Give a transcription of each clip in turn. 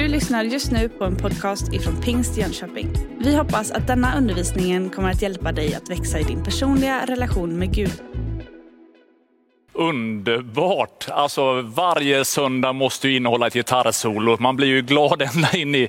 Du lyssnar just nu på en podcast ifrån Pingst Jönköping. Vi hoppas att denna undervisning kommer att hjälpa dig att växa i din personliga relation med Gud. Underbart! Alltså varje söndag måste ju innehålla ett gitarrsolo. Man blir ju glad ända in i...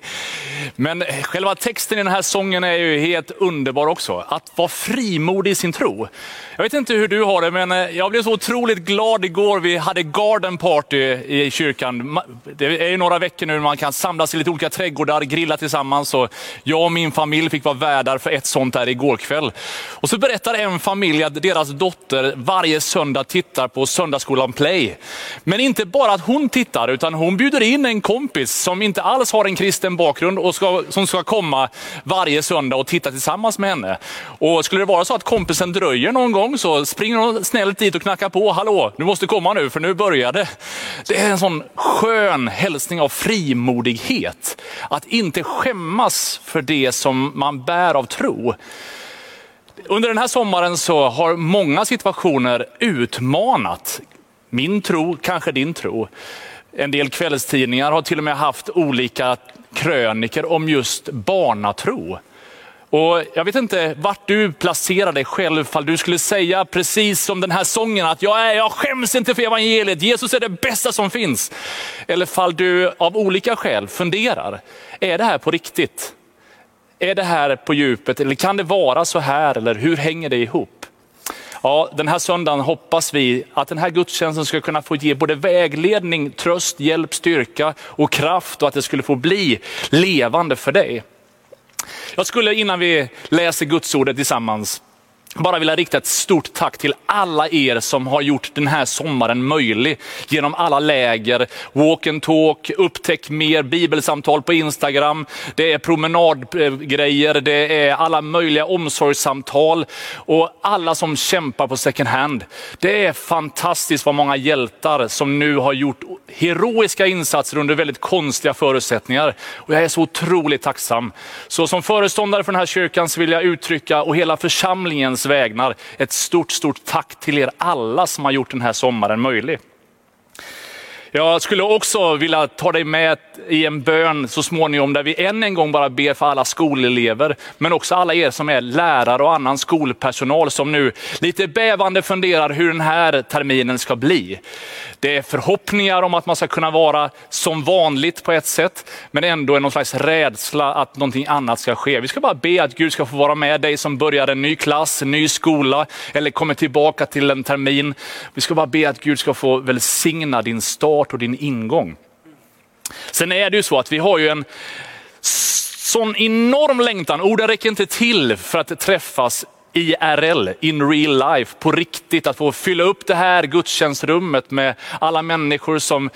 Men själva texten i den här sången är ju helt underbar också. Att vara frimodig i sin tro. Jag vet inte hur du har det, men eh, jag blev så otroligt glad igår. Vi hade garden party i kyrkan. Det är ju några veckor nu man kan samlas i lite olika trädgårdar, grilla tillsammans. Och jag och min familj fick vara värdar för ett sånt där igår kväll. Och så berättar en familj att deras dotter varje söndag tittar på på Söndagsskolan Play. Men inte bara att hon tittar, utan hon bjuder in en kompis som inte alls har en kristen bakgrund och ska, som ska komma varje söndag och titta tillsammans med henne. Och skulle det vara så att kompisen dröjer någon gång så springer hon snällt dit och knackar på. Hallå, du måste komma nu för nu börjar det. Det är en sån skön hälsning av frimodighet. Att inte skämmas för det som man bär av tro. Under den här sommaren så har många situationer utmanat min tro, kanske din tro. En del kvällstidningar har till och med haft olika kröniker om just barnatro. Och jag vet inte vart du placerar dig själv, fall du skulle säga precis som den här sången, att jag, är, jag skäms inte för evangeliet, Jesus är det bästa som finns. Eller fall du av olika skäl funderar, är det här på riktigt? Är det här på djupet eller kan det vara så här eller hur hänger det ihop? Ja, den här söndagen hoppas vi att den här gudstjänsten ska kunna få ge både vägledning, tröst, hjälp, styrka och kraft och att det skulle få bli levande för dig. Jag skulle innan vi läser gudsordet tillsammans bara vilja rikta ett stort tack till alla er som har gjort den här sommaren möjlig genom alla läger, walk and talk, upptäck mer, bibelsamtal på Instagram, det är promenadgrejer, det är alla möjliga omsorgssamtal och alla som kämpar på second hand. Det är fantastiskt vad många hjältar som nu har gjort heroiska insatser under väldigt konstiga förutsättningar. Och jag är så otroligt tacksam. Så som föreståndare för den här kyrkan så vill jag uttrycka och hela församlingen vägnar ett stort, stort tack till er alla som har gjort den här sommaren möjlig. Jag skulle också vilja ta dig med i en bön så småningom där vi än en gång bara ber för alla skolelever, men också alla er som är lärare och annan skolpersonal som nu lite bävande funderar hur den här terminen ska bli. Det är förhoppningar om att man ska kunna vara som vanligt på ett sätt, men ändå någon slags rädsla att någonting annat ska ske. Vi ska bara be att Gud ska få vara med dig som börjar en ny klass, en ny skola eller kommer tillbaka till en termin. Vi ska bara be att Gud ska få välsigna din stad, start och din ingång. Sen är det ju så att vi har ju en sån enorm längtan, oh, orden räcker inte till för att träffas IRL, in real life, på riktigt. Att få fylla upp det här gudstjänstrummet med alla människor som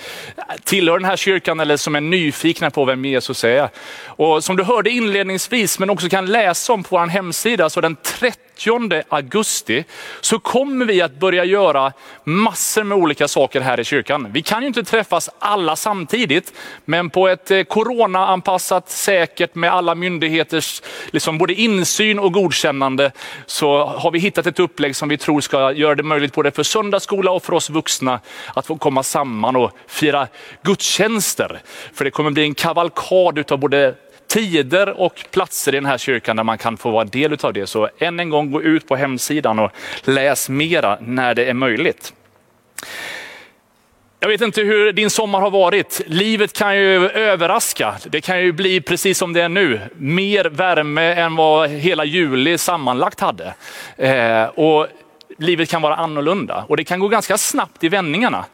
tillhör den här kyrkan eller som är nyfikna på vem Jesus är. Och som du hörde inledningsvis, men också kan läsa om på vår hemsida, så den 30 30 augusti så kommer vi att börja göra massor med olika saker här i kyrkan. Vi kan ju inte träffas alla samtidigt, men på ett eh, coronaanpassat, säkert med alla myndigheters liksom både insyn och godkännande så har vi hittat ett upplägg som vi tror ska göra det möjligt både för söndagsskola och för oss vuxna att få komma samman och fira gudstjänster. För det kommer bli en kavalkad utav både tider och platser i den här kyrkan där man kan få vara del av det. Så än en gång gå ut på hemsidan och läs mera när det är möjligt. Jag vet inte hur din sommar har varit. Livet kan ju överraska. Det kan ju bli precis som det är nu. Mer värme än vad hela juli sammanlagt hade. Eh, och livet kan vara annorlunda och det kan gå ganska snabbt i vändningarna.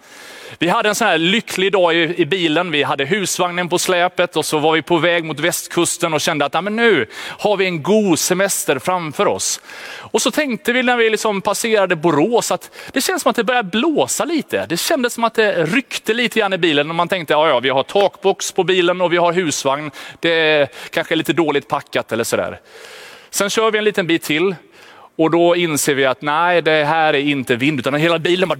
Vi hade en sån här lycklig dag i, i, bilen. Vi hade husvagnen på släpet och så var vi på väg mot västkusten och kände att nu har vi en god semester framför oss. Och så tänkte vi när vi liksom passerade Borås att det känns som att det börjar blåsa lite. Det kändes som att det ryckte lite grann i bilen och man tänkte ja, ja, vi har takbox på bilen och vi har husvagn. Det är kanske lite dåligt packat eller sådär. Sen kör vi en liten bit till och då inser vi att nej, det här är inte vind, utan hela bilen bara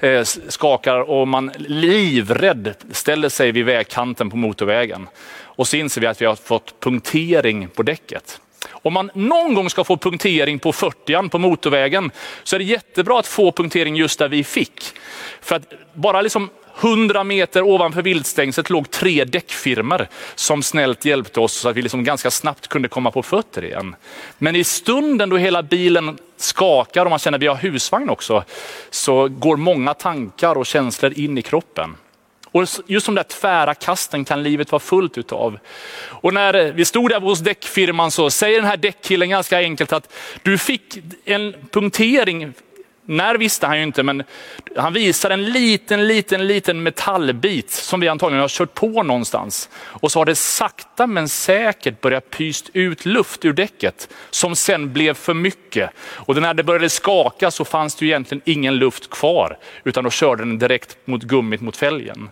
eh, skakar och man livrädd ställer sig vid vägkanten på motorvägen. Och så inser vi att vi har fått punktering på däcket. Om man någon gång ska få punktering på 40 på motorvägen så är det jättebra att få punktering just där vi fick. För att bara liksom 100 meter ovanför viltstängslet låg tre däckfirmer som snällt hjälpte oss så att vi liksom ganska snabbt kunde komma på fötter igen. Men i stunden då hela bilen skakar och man känner att vi har husvagn också, så går många tankar och känslor in i kroppen. Och just de där tvära kasten kan livet vara fullt utav. Och när vi stod där hos däckfirman så säger den här däckkillen ganska enkelt att du fick en punktering när visste han ju inte, men han visar en liten, liten, liten metallbit som vi antagligen har kört på någonstans. Och så har det sakta men säkert börjat pyst ut luft ur däcket som sen blev för mycket. Och när det började skaka så fanns det ju egentligen ingen luft kvar, utan då körde den direkt mot gummit mot fälgen.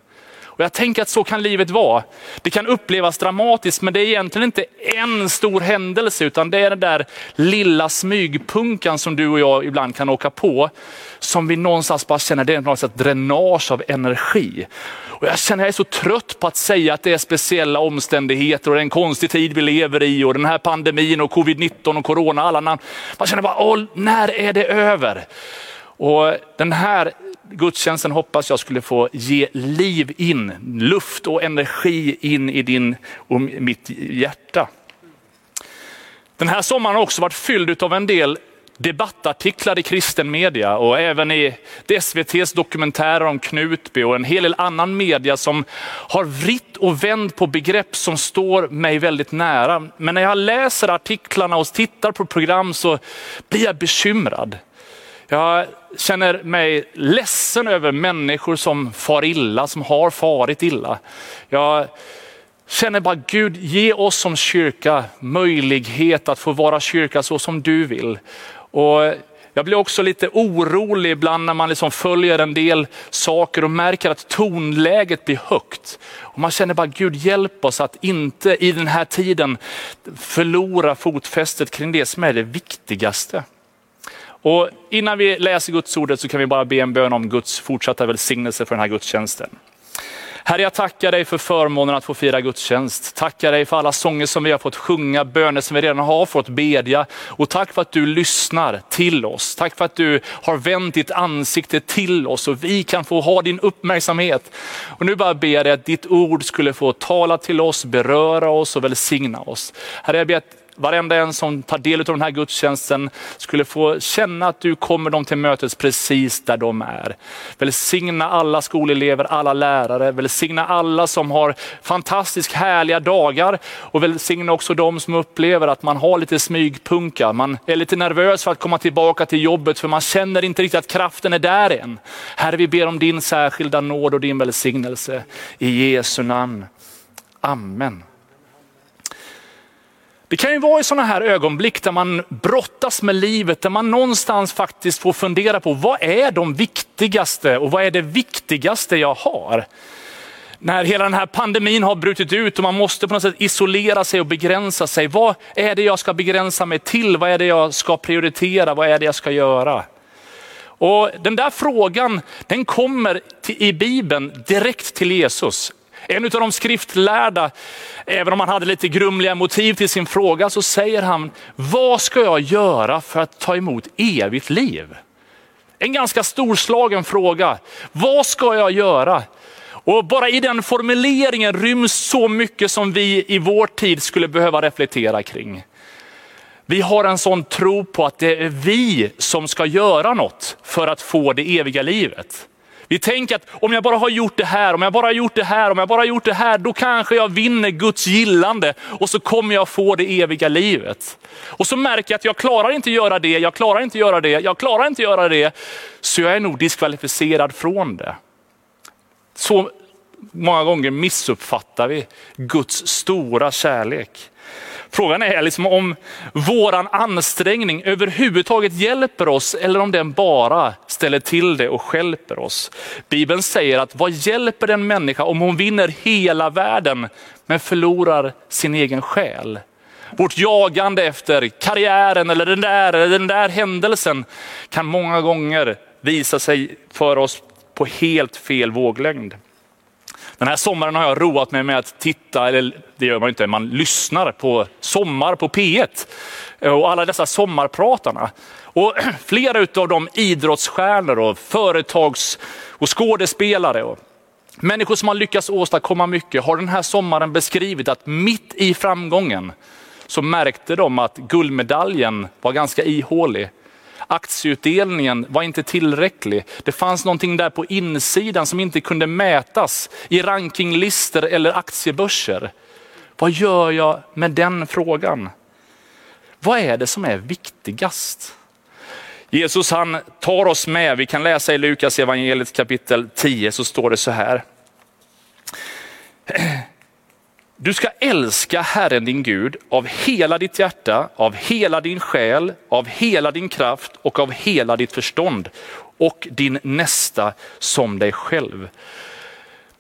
Och jag tänker att så kan livet vara. Det kan upplevas dramatiskt, men det är egentligen inte en stor händelse, utan det är den där lilla smygpunkan som du och jag ibland kan åka på, som vi någonstans bara känner, det är något slags dränage av energi. Och jag känner jag är så trött på att säga att det är speciella omständigheter och det är en konstig tid vi lever i och den här pandemin och covid-19 och corona, alla namn. Man känner bara, när är det över? Och den här gudstjänsten hoppas jag skulle få ge liv in, luft och energi in i din och mitt hjärta. Den här sommaren har också varit fylld av en del debattartiklar i kristen media och även i SVTs dokumentärer om Knutby och en hel del annan media som har vritt och vänt på begrepp som står mig väldigt nära. Men när jag läser artiklarna och tittar på program så blir jag bekymrad. Jag känner mig ledsen över människor som far illa, som har farit illa. Jag känner bara Gud, ge oss som kyrka möjlighet att få vara kyrka så som du vill. Och jag blir också lite orolig ibland när man liksom följer en del saker och märker att tonläget blir högt. Och man känner bara Gud hjälp oss att inte i den här tiden förlora fotfästet kring det som är det viktigaste. Och innan vi läser Guds ordet så kan vi bara be en bön om Guds fortsatta välsignelse för den här gudstjänsten. Herre, jag tackar dig för förmånen att få fira gudstjänst. Tackar dig för alla sånger som vi har fått sjunga, böner som vi redan har fått bedja. Och tack för att du lyssnar till oss. Tack för att du har vänt ditt ansikte till oss och vi kan få ha din uppmärksamhet. Och nu bara ber jag dig att ditt ord skulle få tala till oss, beröra oss och välsigna oss. Herre, jag ber att varenda en som tar del av den här gudstjänsten skulle få känna att du kommer dem till mötes precis där de är. Välsigna alla skolelever, alla lärare, välsigna alla som har fantastiskt härliga dagar och välsigna också de som upplever att man har lite smygpunka. Man är lite nervös för att komma tillbaka till jobbet för man känner inte riktigt att kraften är där än. Herre, vi ber om din särskilda nåd och din välsignelse. I Jesu namn. Amen. Det kan ju vara i sådana här ögonblick där man brottas med livet, där man någonstans faktiskt får fundera på vad är de viktigaste och vad är det viktigaste jag har? När hela den här pandemin har brutit ut och man måste på något sätt isolera sig och begränsa sig. Vad är det jag ska begränsa mig till? Vad är det jag ska prioritera? Vad är det jag ska göra? Och Den där frågan den kommer till, i Bibeln direkt till Jesus. En av de skriftlärda, även om han hade lite grumliga motiv till sin fråga, så säger han, vad ska jag göra för att ta emot evigt liv? En ganska storslagen fråga. Vad ska jag göra? Och bara i den formuleringen ryms så mycket som vi i vår tid skulle behöva reflektera kring. Vi har en sån tro på att det är vi som ska göra något för att få det eviga livet. Vi tänker att om jag bara har gjort det här, om jag bara har gjort det här, om jag bara har gjort det här, då kanske jag vinner Guds gillande och så kommer jag få det eviga livet. Och så märker jag att jag klarar inte göra det, jag klarar inte göra det, jag klarar inte göra det. Så jag är nog diskvalificerad från det. Så många gånger missuppfattar vi Guds stora kärlek. Frågan är liksom om våran ansträngning överhuvudtaget hjälper oss eller om den bara ställer till det och skälper oss. Bibeln säger att vad hjälper en människa om hon vinner hela världen men förlorar sin egen själ? Vårt jagande efter karriären eller den där, eller den där händelsen kan många gånger visa sig för oss på helt fel våglängd. Den här sommaren har jag roat mig med att titta, eller det gör man inte, man lyssnar på Sommar på P1 och alla dessa sommarpratarna. Och flera av de idrottsstjärnor och företags och skådespelare och Människor som har lyckats åstadkomma mycket har den här sommaren beskrivit att mitt i framgången så märkte de att guldmedaljen var ganska ihålig. Aktieutdelningen var inte tillräcklig. Det fanns någonting där på insidan som inte kunde mätas i rankinglistor eller aktiebörser. Vad gör jag med den frågan? Vad är det som är viktigast? Jesus han tar oss med, vi kan läsa i Lukas evangeliet kapitel 10 så står det så här. Du ska älska Herren din Gud av hela ditt hjärta, av hela din själ, av hela din kraft och av hela ditt förstånd och din nästa som dig själv.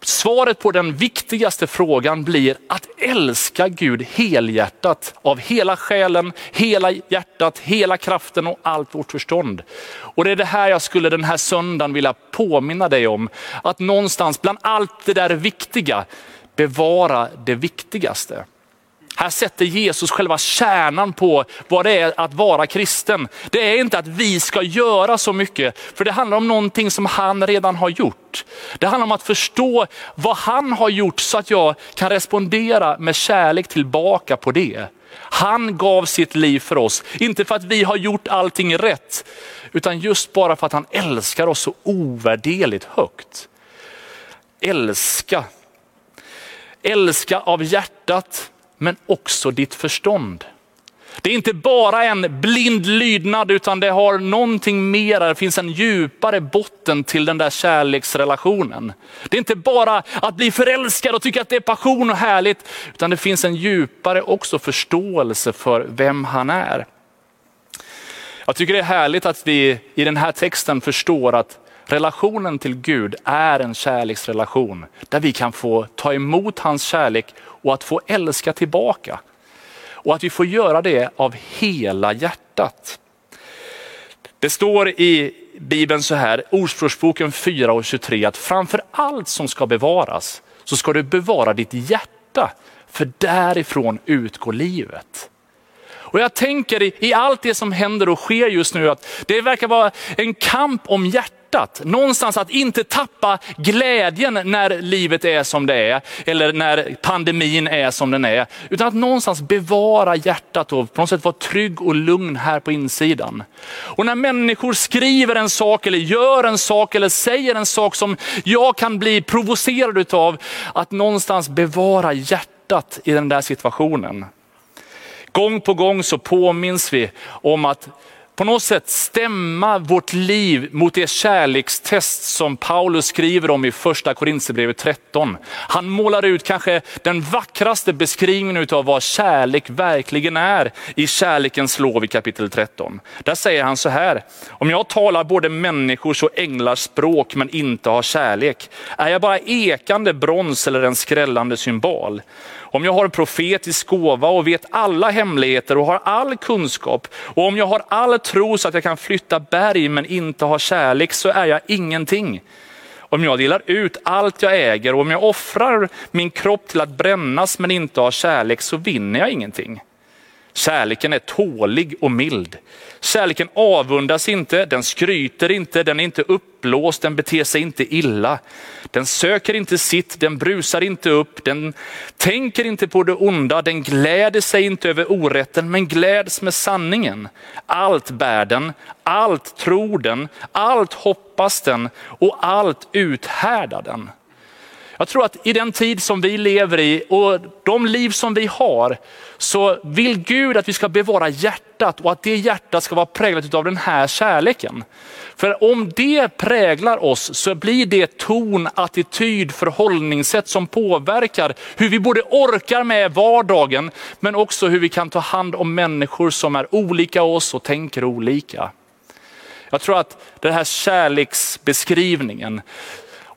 Svaret på den viktigaste frågan blir att älska Gud helhjärtat av hela själen, hela hjärtat, hela kraften och allt vårt förstånd. Och det är det här jag skulle den här söndagen vilja påminna dig om. Att någonstans bland allt det där viktiga, bevara det viktigaste. Här sätter Jesus själva kärnan på vad det är att vara kristen. Det är inte att vi ska göra så mycket, för det handlar om någonting som han redan har gjort. Det handlar om att förstå vad han har gjort så att jag kan respondera med kärlek tillbaka på det. Han gav sitt liv för oss, inte för att vi har gjort allting rätt, utan just bara för att han älskar oss så ovärderligt högt. Älska. Älska av hjärtat, men också ditt förstånd. Det är inte bara en blind lydnad utan det har någonting mer, det finns en djupare botten till den där kärleksrelationen. Det är inte bara att bli förälskad och tycka att det är passion och härligt, utan det finns en djupare också förståelse för vem han är. Jag tycker det är härligt att vi i den här texten förstår att relationen till Gud är en kärleksrelation där vi kan få ta emot hans kärlek och att få älska tillbaka. Och att vi får göra det av hela hjärtat. Det står i Bibeln så här, Ordspråksboken 4 och 23, att framför allt som ska bevaras så ska du bevara ditt hjärta, för därifrån utgår livet. Och jag tänker i allt det som händer och sker just nu att det verkar vara en kamp om hjärtat hjärtat. Någonstans att inte tappa glädjen när livet är som det är, eller när pandemin är som den är. Utan att någonstans bevara hjärtat och på något sätt vara trygg och lugn här på insidan. Och när människor skriver en sak eller gör en sak eller säger en sak som jag kan bli provocerad utav, att någonstans bevara hjärtat i den där situationen. Gång på gång så påminns vi om att på något sätt stämma vårt liv mot det kärlekstest som Paulus skriver om i första Korintierbrevet 13. Han målar ut kanske den vackraste beskrivningen av vad kärlek verkligen är i kärlekens lov i kapitel 13. Där säger han så här, om jag talar både människors och änglars språk men inte har kärlek, är jag bara ekande brons eller en skrällande symbol. Om jag har en profetisk gåva och vet alla hemligheter och har all kunskap och om jag har all tro så att jag kan flytta berg men inte har kärlek så är jag ingenting. Om jag delar ut allt jag äger och om jag offrar min kropp till att brännas men inte har kärlek så vinner jag ingenting. Kärleken är tålig och mild. Kärleken avundas inte, den skryter inte, den är inte uppblåst, den beter sig inte illa. Den söker inte sitt, den brusar inte upp, den tänker inte på det onda, den gläder sig inte över orätten men gläds med sanningen. Allt bär den, allt tror den, allt hoppas den och allt uthärdar den. Jag tror att i den tid som vi lever i och de liv som vi har, så vill Gud att vi ska bevara hjärtat och att det hjärtat ska vara präglat av den här kärleken. För om det präglar oss så blir det ton, attityd, förhållningssätt som påverkar hur vi både orkar med vardagen, men också hur vi kan ta hand om människor som är olika oss och tänker olika. Jag tror att den här kärleksbeskrivningen,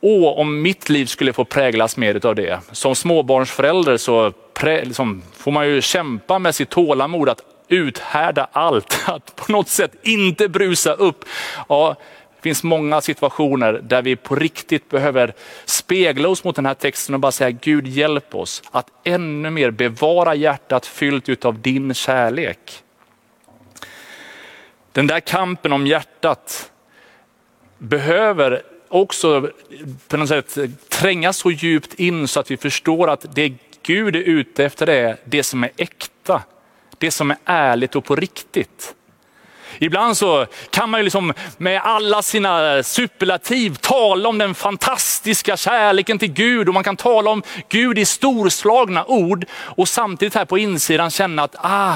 Åh, om mitt liv skulle få präglas mer av det. Som småbarnsförälder så prä, liksom, får man ju kämpa med sitt tålamod att uthärda allt, att på något sätt inte brusa upp. Ja, det finns många situationer där vi på riktigt behöver spegla oss mot den här texten och bara säga Gud hjälp oss att ännu mer bevara hjärtat fyllt av din kärlek. Den där kampen om hjärtat behöver också på något sätt tränga så djupt in så att vi förstår att det Gud är ute efter är det som är äkta, det som är ärligt och på riktigt. Ibland så kan man ju liksom med alla sina superlativ tala om den fantastiska kärleken till Gud och man kan tala om Gud i storslagna ord och samtidigt här på insidan känna att ah,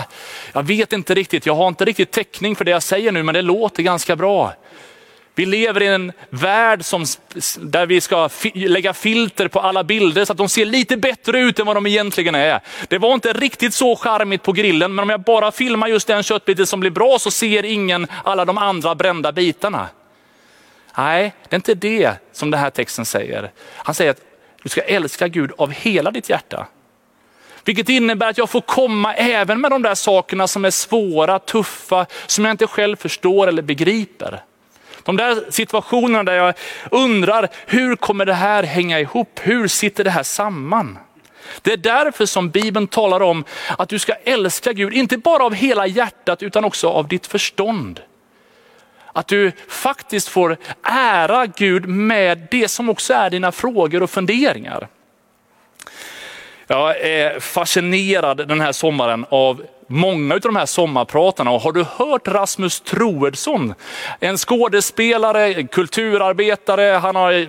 jag vet inte riktigt, jag har inte riktigt täckning för det jag säger nu men det låter ganska bra. Vi lever i en värld som, där vi ska lägga filter på alla bilder så att de ser lite bättre ut än vad de egentligen är. Det var inte riktigt så charmigt på grillen, men om jag bara filmar just den köttbiten som blir bra så ser ingen alla de andra brända bitarna. Nej, det är inte det som den här texten säger. Han säger att du ska älska Gud av hela ditt hjärta. Vilket innebär att jag får komma även med de där sakerna som är svåra, tuffa, som jag inte själv förstår eller begriper. De där situationerna där jag undrar, hur kommer det här hänga ihop? Hur sitter det här samman? Det är därför som Bibeln talar om att du ska älska Gud, inte bara av hela hjärtat utan också av ditt förstånd. Att du faktiskt får ära Gud med det som också är dina frågor och funderingar. Jag är fascinerad den här sommaren av många av de här sommarpratarna. Och har du hört Rasmus Troedsson? En skådespelare, kulturarbetare, han har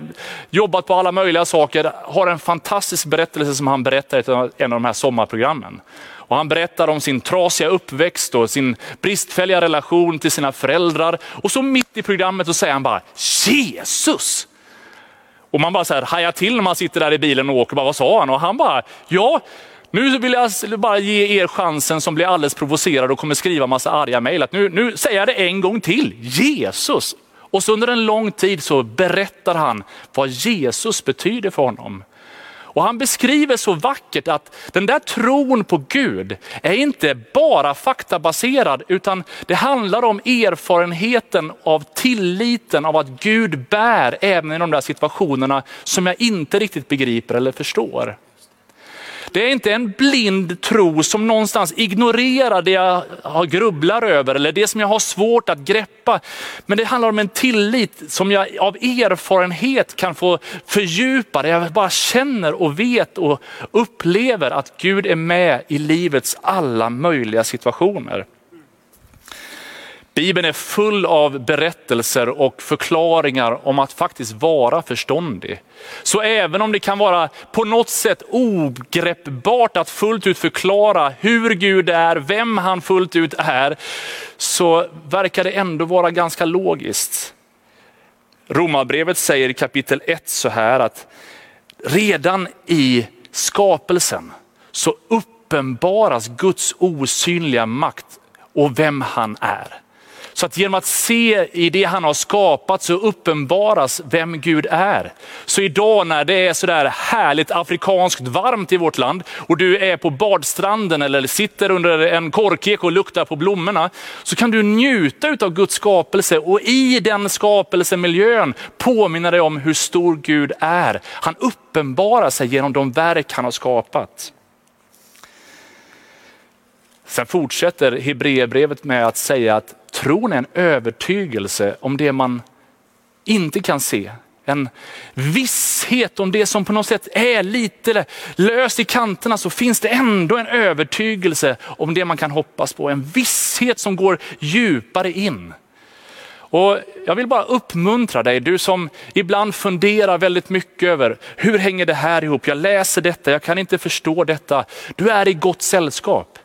jobbat på alla möjliga saker. Har en fantastisk berättelse som han berättar i en av de här sommarprogrammen. Och han berättar om sin trasiga uppväxt och sin bristfälliga relation till sina föräldrar. Och så mitt i programmet så säger han bara Jesus! Och man bara så här hajar till när man sitter där i bilen och åker. Bara, vad sa han? Och han bara, ja, nu vill jag bara ge er chansen som blir alldeles provocerad och kommer skriva massa arga mejl. Nu, nu säger jag det en gång till, Jesus. Och så under en lång tid så berättar han vad Jesus betyder för honom. Och han beskriver så vackert att den där tron på Gud är inte bara faktabaserad, utan det handlar om erfarenheten av tilliten av att Gud bär även i de där situationerna som jag inte riktigt begriper eller förstår. Det är inte en blind tro som någonstans ignorerar det jag grubblar över eller det som jag har svårt att greppa. Men det handlar om en tillit som jag av erfarenhet kan få fördjupa, där jag bara känner och vet och upplever att Gud är med i livets alla möjliga situationer. Bibeln är full av berättelser och förklaringar om att faktiskt vara förståndig. Så även om det kan vara på något sätt ogreppbart att fullt ut förklara hur Gud är, vem han fullt ut är, så verkar det ändå vara ganska logiskt. Romarbrevet säger i kapitel 1 så här att redan i skapelsen så uppenbaras Guds osynliga makt och vem han är. Så att genom att se i det han har skapat så uppenbaras vem Gud är. Så idag när det är sådär härligt afrikanskt varmt i vårt land och du är på badstranden eller sitter under en korkek och luktar på blommorna, så kan du njuta av Guds skapelse och i den skapelsemiljön påminna dig om hur stor Gud är. Han uppenbarar sig genom de verk han har skapat. Sen fortsätter Hebreerbrevet med att säga att tron är en övertygelse om det man inte kan se. En visshet om det som på något sätt är lite löst i kanterna så finns det ändå en övertygelse om det man kan hoppas på. En visshet som går djupare in. Och jag vill bara uppmuntra dig, du som ibland funderar väldigt mycket över hur hänger det här ihop? Jag läser detta, jag kan inte förstå detta. Du är i gott sällskap.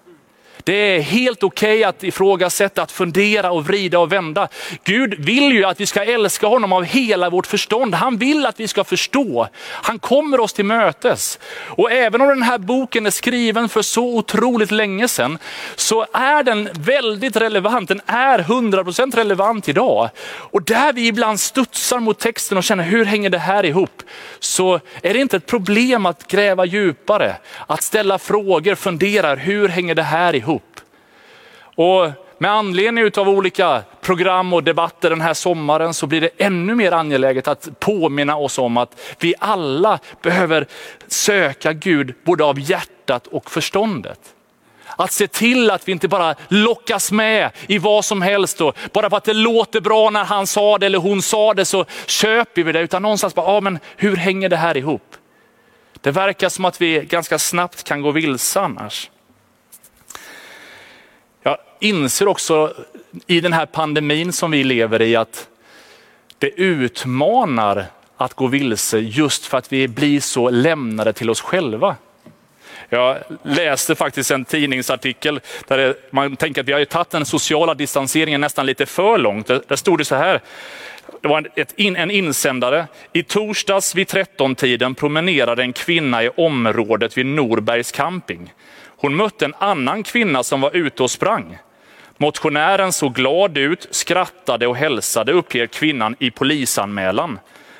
Det är helt okej okay att ifrågasätta, att fundera och vrida och vända. Gud vill ju att vi ska älska honom av hela vårt förstånd. Han vill att vi ska förstå. Han kommer oss till mötes. Och även om den här boken är skriven för så otroligt länge sedan, så är den väldigt relevant. Den är 100% relevant idag. Och där vi ibland studsar mot texten och känner, hur hänger det här ihop? Så är det inte ett problem att gräva djupare, att ställa frågor, fundera, hur hänger det här ihop? Och med anledning av olika program och debatter den här sommaren så blir det ännu mer angeläget att påminna oss om att vi alla behöver söka Gud både av hjärtat och förståndet. Att se till att vi inte bara lockas med i vad som helst. Och bara för att det låter bra när han sa det eller hon sa det så köper vi det. Utan någonstans bara, ja, men hur hänger det här ihop? Det verkar som att vi ganska snabbt kan gå vilse annars. Jag inser också i den här pandemin som vi lever i att det utmanar att gå vilse just för att vi blir så lämnade till oss själva. Jag läste faktiskt en tidningsartikel där man tänker att vi har tagit den sociala distanseringen nästan lite för långt. Där stod det så här, det var ett, en insändare. I torsdags vid 13-tiden promenerade en kvinna i området vid Norbergs camping. Hon mötte en annan kvinna som var ute och sprang. Motionären såg glad ut, skrattade och hälsade, uppger kvinnan i polisanmälan.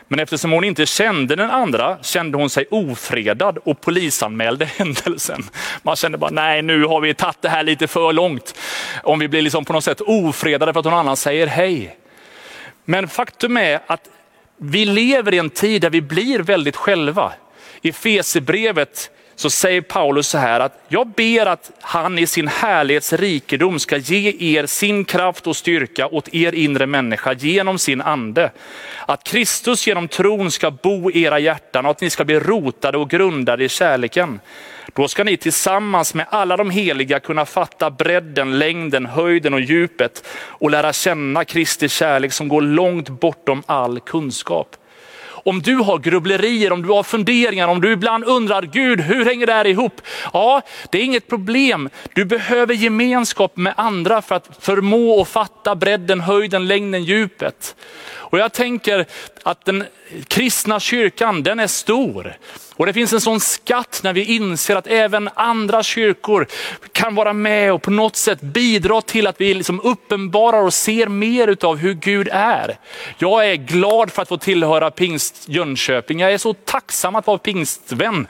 Men eftersom hon inte kände den andra kände hon sig ofredad och polisanmälde händelsen. Man kände bara, nej nu har vi tagit det här lite för långt. Om vi blir liksom på något sätt ofredade för att någon annan säger hej. Men faktum är att vi lever i en tid där vi blir väldigt själva. I Fesebrevet så säger Paulus så här att jag ber att han i sin härlighets rikedom ska ge er sin kraft och styrka åt er inre människa genom sin ande. Att Kristus genom tron ska bo i era hjärtan och att ni ska bli rotade och grundade i kärleken. Då ska ni tillsammans med alla de heliga kunna fatta bredden, längden, höjden och djupet och lära känna Kristi kärlek som går långt bortom all kunskap. Om du har grubblerier, om du har funderingar, om du ibland undrar, Gud hur hänger det här ihop? Ja, det är inget problem. Du behöver gemenskap med andra för att förmå och fatta bredden, höjden, längden, djupet. Och jag tänker att den kristna kyrkan, den är stor. Och det finns en sån skatt när vi inser att även andra kyrkor kan vara med och på något sätt bidra till att vi liksom uppenbarar och ser mer av hur Gud är. Jag är glad för att få tillhöra Pingst Jönköping. Jag är så tacksam att vara pingstvän.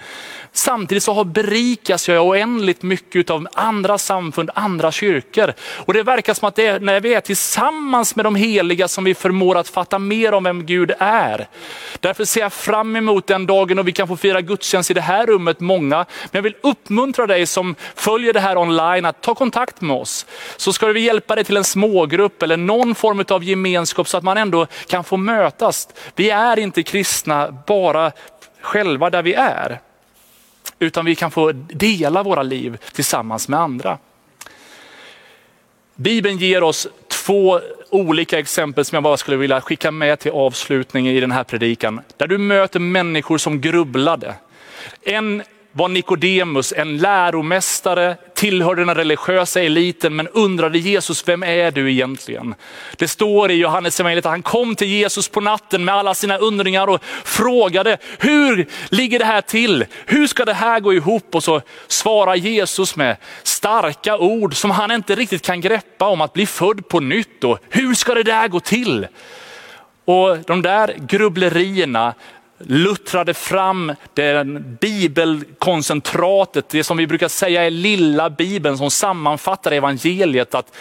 Samtidigt så har berikas jag oändligt mycket av andra samfund, andra kyrkor. Och det verkar som att det är när vi är tillsammans med de heliga som vi förmår att fatta mer om vem Gud är. Därför ser jag fram emot den dagen och vi kan få fira gudstjänst i det här rummet, många. Men jag vill uppmuntra dig som följer det här online att ta kontakt med oss. Så ska vi hjälpa dig till en smågrupp eller någon form av gemenskap så att man ändå kan få mötas. Vi är inte kristna bara själva där vi är utan vi kan få dela våra liv tillsammans med andra. Bibeln ger oss två olika exempel som jag bara skulle vilja skicka med till avslutningen i den här predikan. Där du möter människor som grubblade. En var Nikodemus, en läromästare, tillhörde den religiösa eliten men undrade Jesus, vem är du egentligen? Det står i Johannes evangeliet att han kom till Jesus på natten med alla sina undringar och frågade, hur ligger det här till? Hur ska det här gå ihop? Och så svarar Jesus med starka ord som han inte riktigt kan greppa om att bli född på nytt och hur ska det där gå till? Och de där grubblerierna luttrade fram den bibelkoncentratet, det som vi brukar säga är lilla bibeln som sammanfattar evangeliet. Att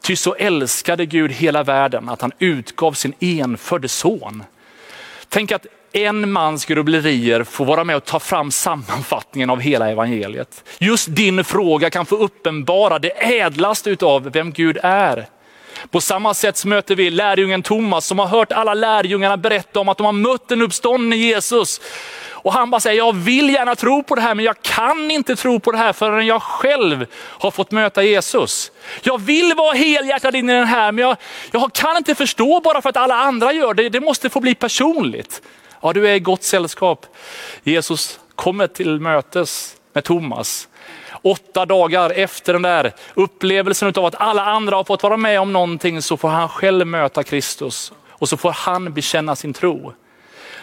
ty så älskade Gud hela världen att han utgav sin enfödde son. Tänk att en mans grubblerier får vara med och ta fram sammanfattningen av hela evangeliet. Just din fråga kan få uppenbara det ädlaste av vem Gud är. På samma sätt möter vi lärjungen Thomas som har hört alla lärjungarna berätta om att de har mött en uppstånden Jesus. Och han bara säger, jag vill gärna tro på det här, men jag kan inte tro på det här förrän jag själv har fått möta Jesus. Jag vill vara helhjärtad in i den här, men jag, jag kan inte förstå bara för att alla andra gör det. Det måste få bli personligt. Ja, du är i gott sällskap. Jesus kommer till mötes med Thomas åtta dagar efter den där upplevelsen av att alla andra har fått vara med om någonting så får han själv möta Kristus och så får han bekänna sin tro.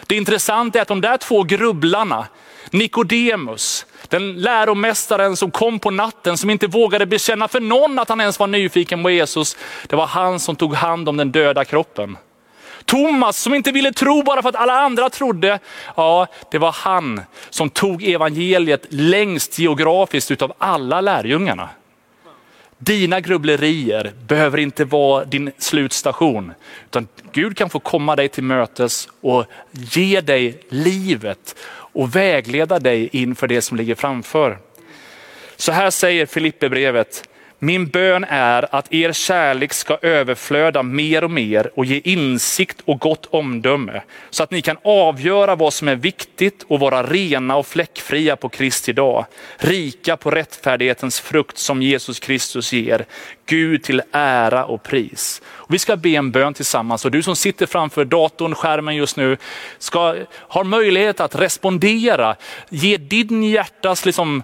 Det intressanta är att de där två grubblarna, Nikodemus, den läromästaren som kom på natten, som inte vågade bekänna för någon att han ens var nyfiken på Jesus. Det var han som tog hand om den döda kroppen. Thomas som inte ville tro bara för att alla andra trodde. Ja, det var han som tog evangeliet längst geografiskt utav alla lärjungarna. Dina grubblerier behöver inte vara din slutstation, utan Gud kan få komma dig till mötes och ge dig livet och vägleda dig inför det som ligger framför. Så här säger Filipperbrevet. Min bön är att er kärlek ska överflöda mer och mer och ge insikt och gott omdöme så att ni kan avgöra vad som är viktigt och vara rena och fläckfria på Kristi dag. Rika på rättfärdighetens frukt som Jesus Kristus ger. Gud till ära och pris. Och vi ska be en bön tillsammans och du som sitter framför datorn, skärmen just nu, ska, har möjlighet att respondera. Ge din hjärtas liksom,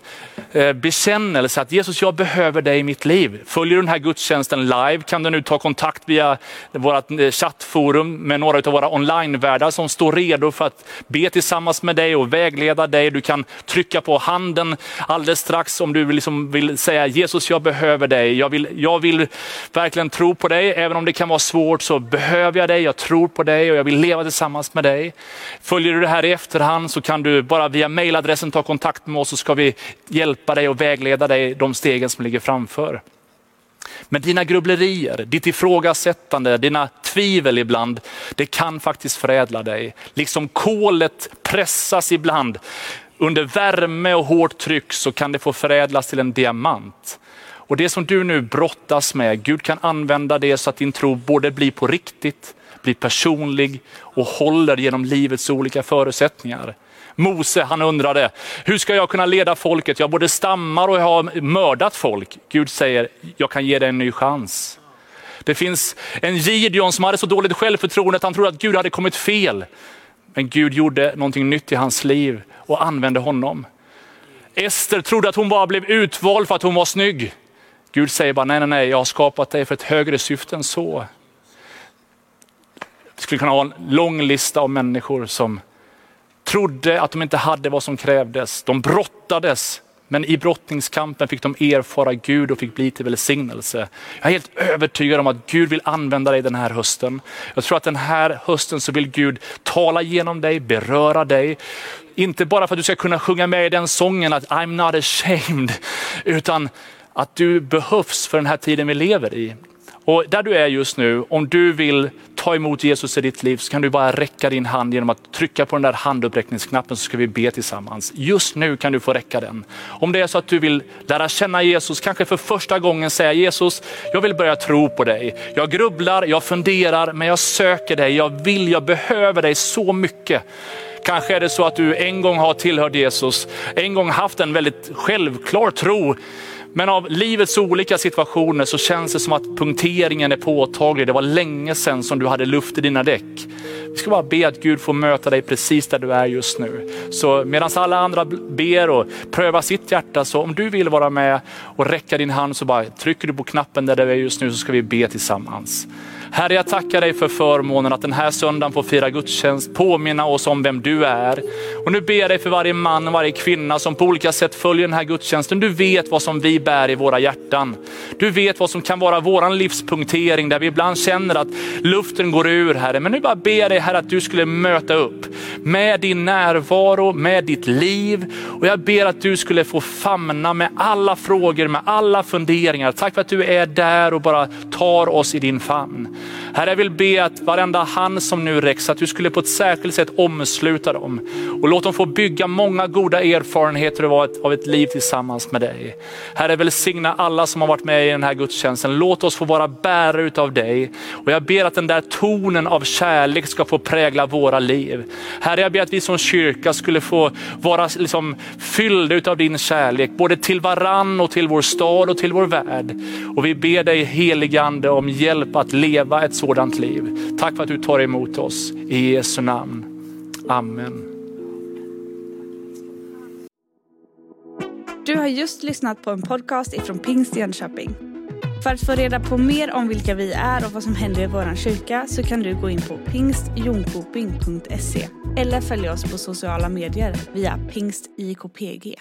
eh, bekännelse att Jesus, jag behöver dig i mitt liv. Följer du den här gudstjänsten live kan du nu ta kontakt via vårt eh, chattforum med några av våra onlinevärdar som står redo för att be tillsammans med dig och vägleda dig. Du kan trycka på handen alldeles strax om du liksom vill säga Jesus, jag behöver dig. Jag vill, jag jag vill verkligen tro på dig, även om det kan vara svårt så behöver jag dig, jag tror på dig och jag vill leva tillsammans med dig. Följer du det här i efterhand så kan du bara via mailadressen ta kontakt med oss så ska vi hjälpa dig och vägleda dig de stegen som ligger framför. Men dina grubblerier, ditt ifrågasättande, dina tvivel ibland, det kan faktiskt förädla dig. Liksom kolet pressas ibland under värme och hårt tryck så kan det få förädlas till en diamant. Och det som du nu brottas med, Gud kan använda det så att din tro både blir på riktigt, blir personlig och håller genom livets olika förutsättningar. Mose han undrade, hur ska jag kunna leda folket? Jag både stammar och jag har mördat folk. Gud säger, jag kan ge dig en ny chans. Det finns en Gideon som hade så dåligt självförtroende att han trodde att Gud hade kommit fel. Men Gud gjorde någonting nytt i hans liv och använde honom. Ester trodde att hon bara blev utvald för att hon var snygg. Gud säger bara, nej, nej, nej, jag har skapat dig för ett högre syfte än så. Vi skulle kunna ha en lång lista av människor som trodde att de inte hade vad som krävdes. De brottades, men i brottningskampen fick de erfara Gud och fick bli till välsignelse. Jag är helt övertygad om att Gud vill använda dig den här hösten. Jag tror att den här hösten så vill Gud tala genom dig, beröra dig. Inte bara för att du ska kunna sjunga med i den sången att I'm not ashamed, utan att du behövs för den här tiden vi lever i. Och där du är just nu, om du vill ta emot Jesus i ditt liv så kan du bara räcka din hand genom att trycka på den där handuppräckningsknappen så ska vi be tillsammans. Just nu kan du få räcka den. Om det är så att du vill lära känna Jesus, kanske för första gången säga Jesus, jag vill börja tro på dig. Jag grubblar, jag funderar, men jag söker dig. Jag vill, jag behöver dig så mycket. Kanske är det så att du en gång har tillhört Jesus, en gång haft en väldigt självklar tro, men av livets olika situationer så känns det som att punkteringen är påtaglig. Det var länge sedan som du hade luft i dina däck. Vi ska bara be att Gud får möta dig precis där du är just nu. Så medan alla andra ber och prövar sitt hjärta, så om du vill vara med och räcka din hand så bara trycker du på knappen där du är just nu så ska vi be tillsammans. Herre, jag tackar dig för förmånen att den här söndagen få fira gudstjänst, påminna oss om vem du är. Och nu ber jag dig för varje man och varje kvinna som på olika sätt följer den här gudstjänsten. Du vet vad som vi bär i våra hjärtan. Du vet vad som kan vara våran livspunktering där vi ibland känner att luften går ur Herre. Men nu bara ber jag dig Herre att du skulle möta upp med din närvaro, med ditt liv. Och jag ber att du skulle få famna med alla frågor, med alla funderingar. Tack för att du är där och bara tar oss i din famn. Herre, jag vill be att varenda hand som nu räcks, att du skulle på ett särskilt sätt omsluta dem och låt dem få bygga många goda erfarenheter av ett, av ett liv tillsammans med dig. Herre, välsigna alla som har varit med i den här gudstjänsten. Låt oss få vara bärare utav dig. Och jag ber att den där tonen av kärlek ska få prägla våra liv. Herre, jag ber att vi som kyrka skulle få vara liksom fyllda utav din kärlek, både till varann och till vår stad och till vår värld. Och vi ber dig heligande om hjälp att leva leva ett sådant liv. Tack för att du tar emot oss. I Jesu namn. Amen. Du har just lyssnat på en podcast ifrån Pingst Jönköping. För att få reda på mer om vilka vi är och vad som händer i vår kyrka så kan du gå in på pingstjonkoping.se eller följa oss på sociala medier via pingstjkpg.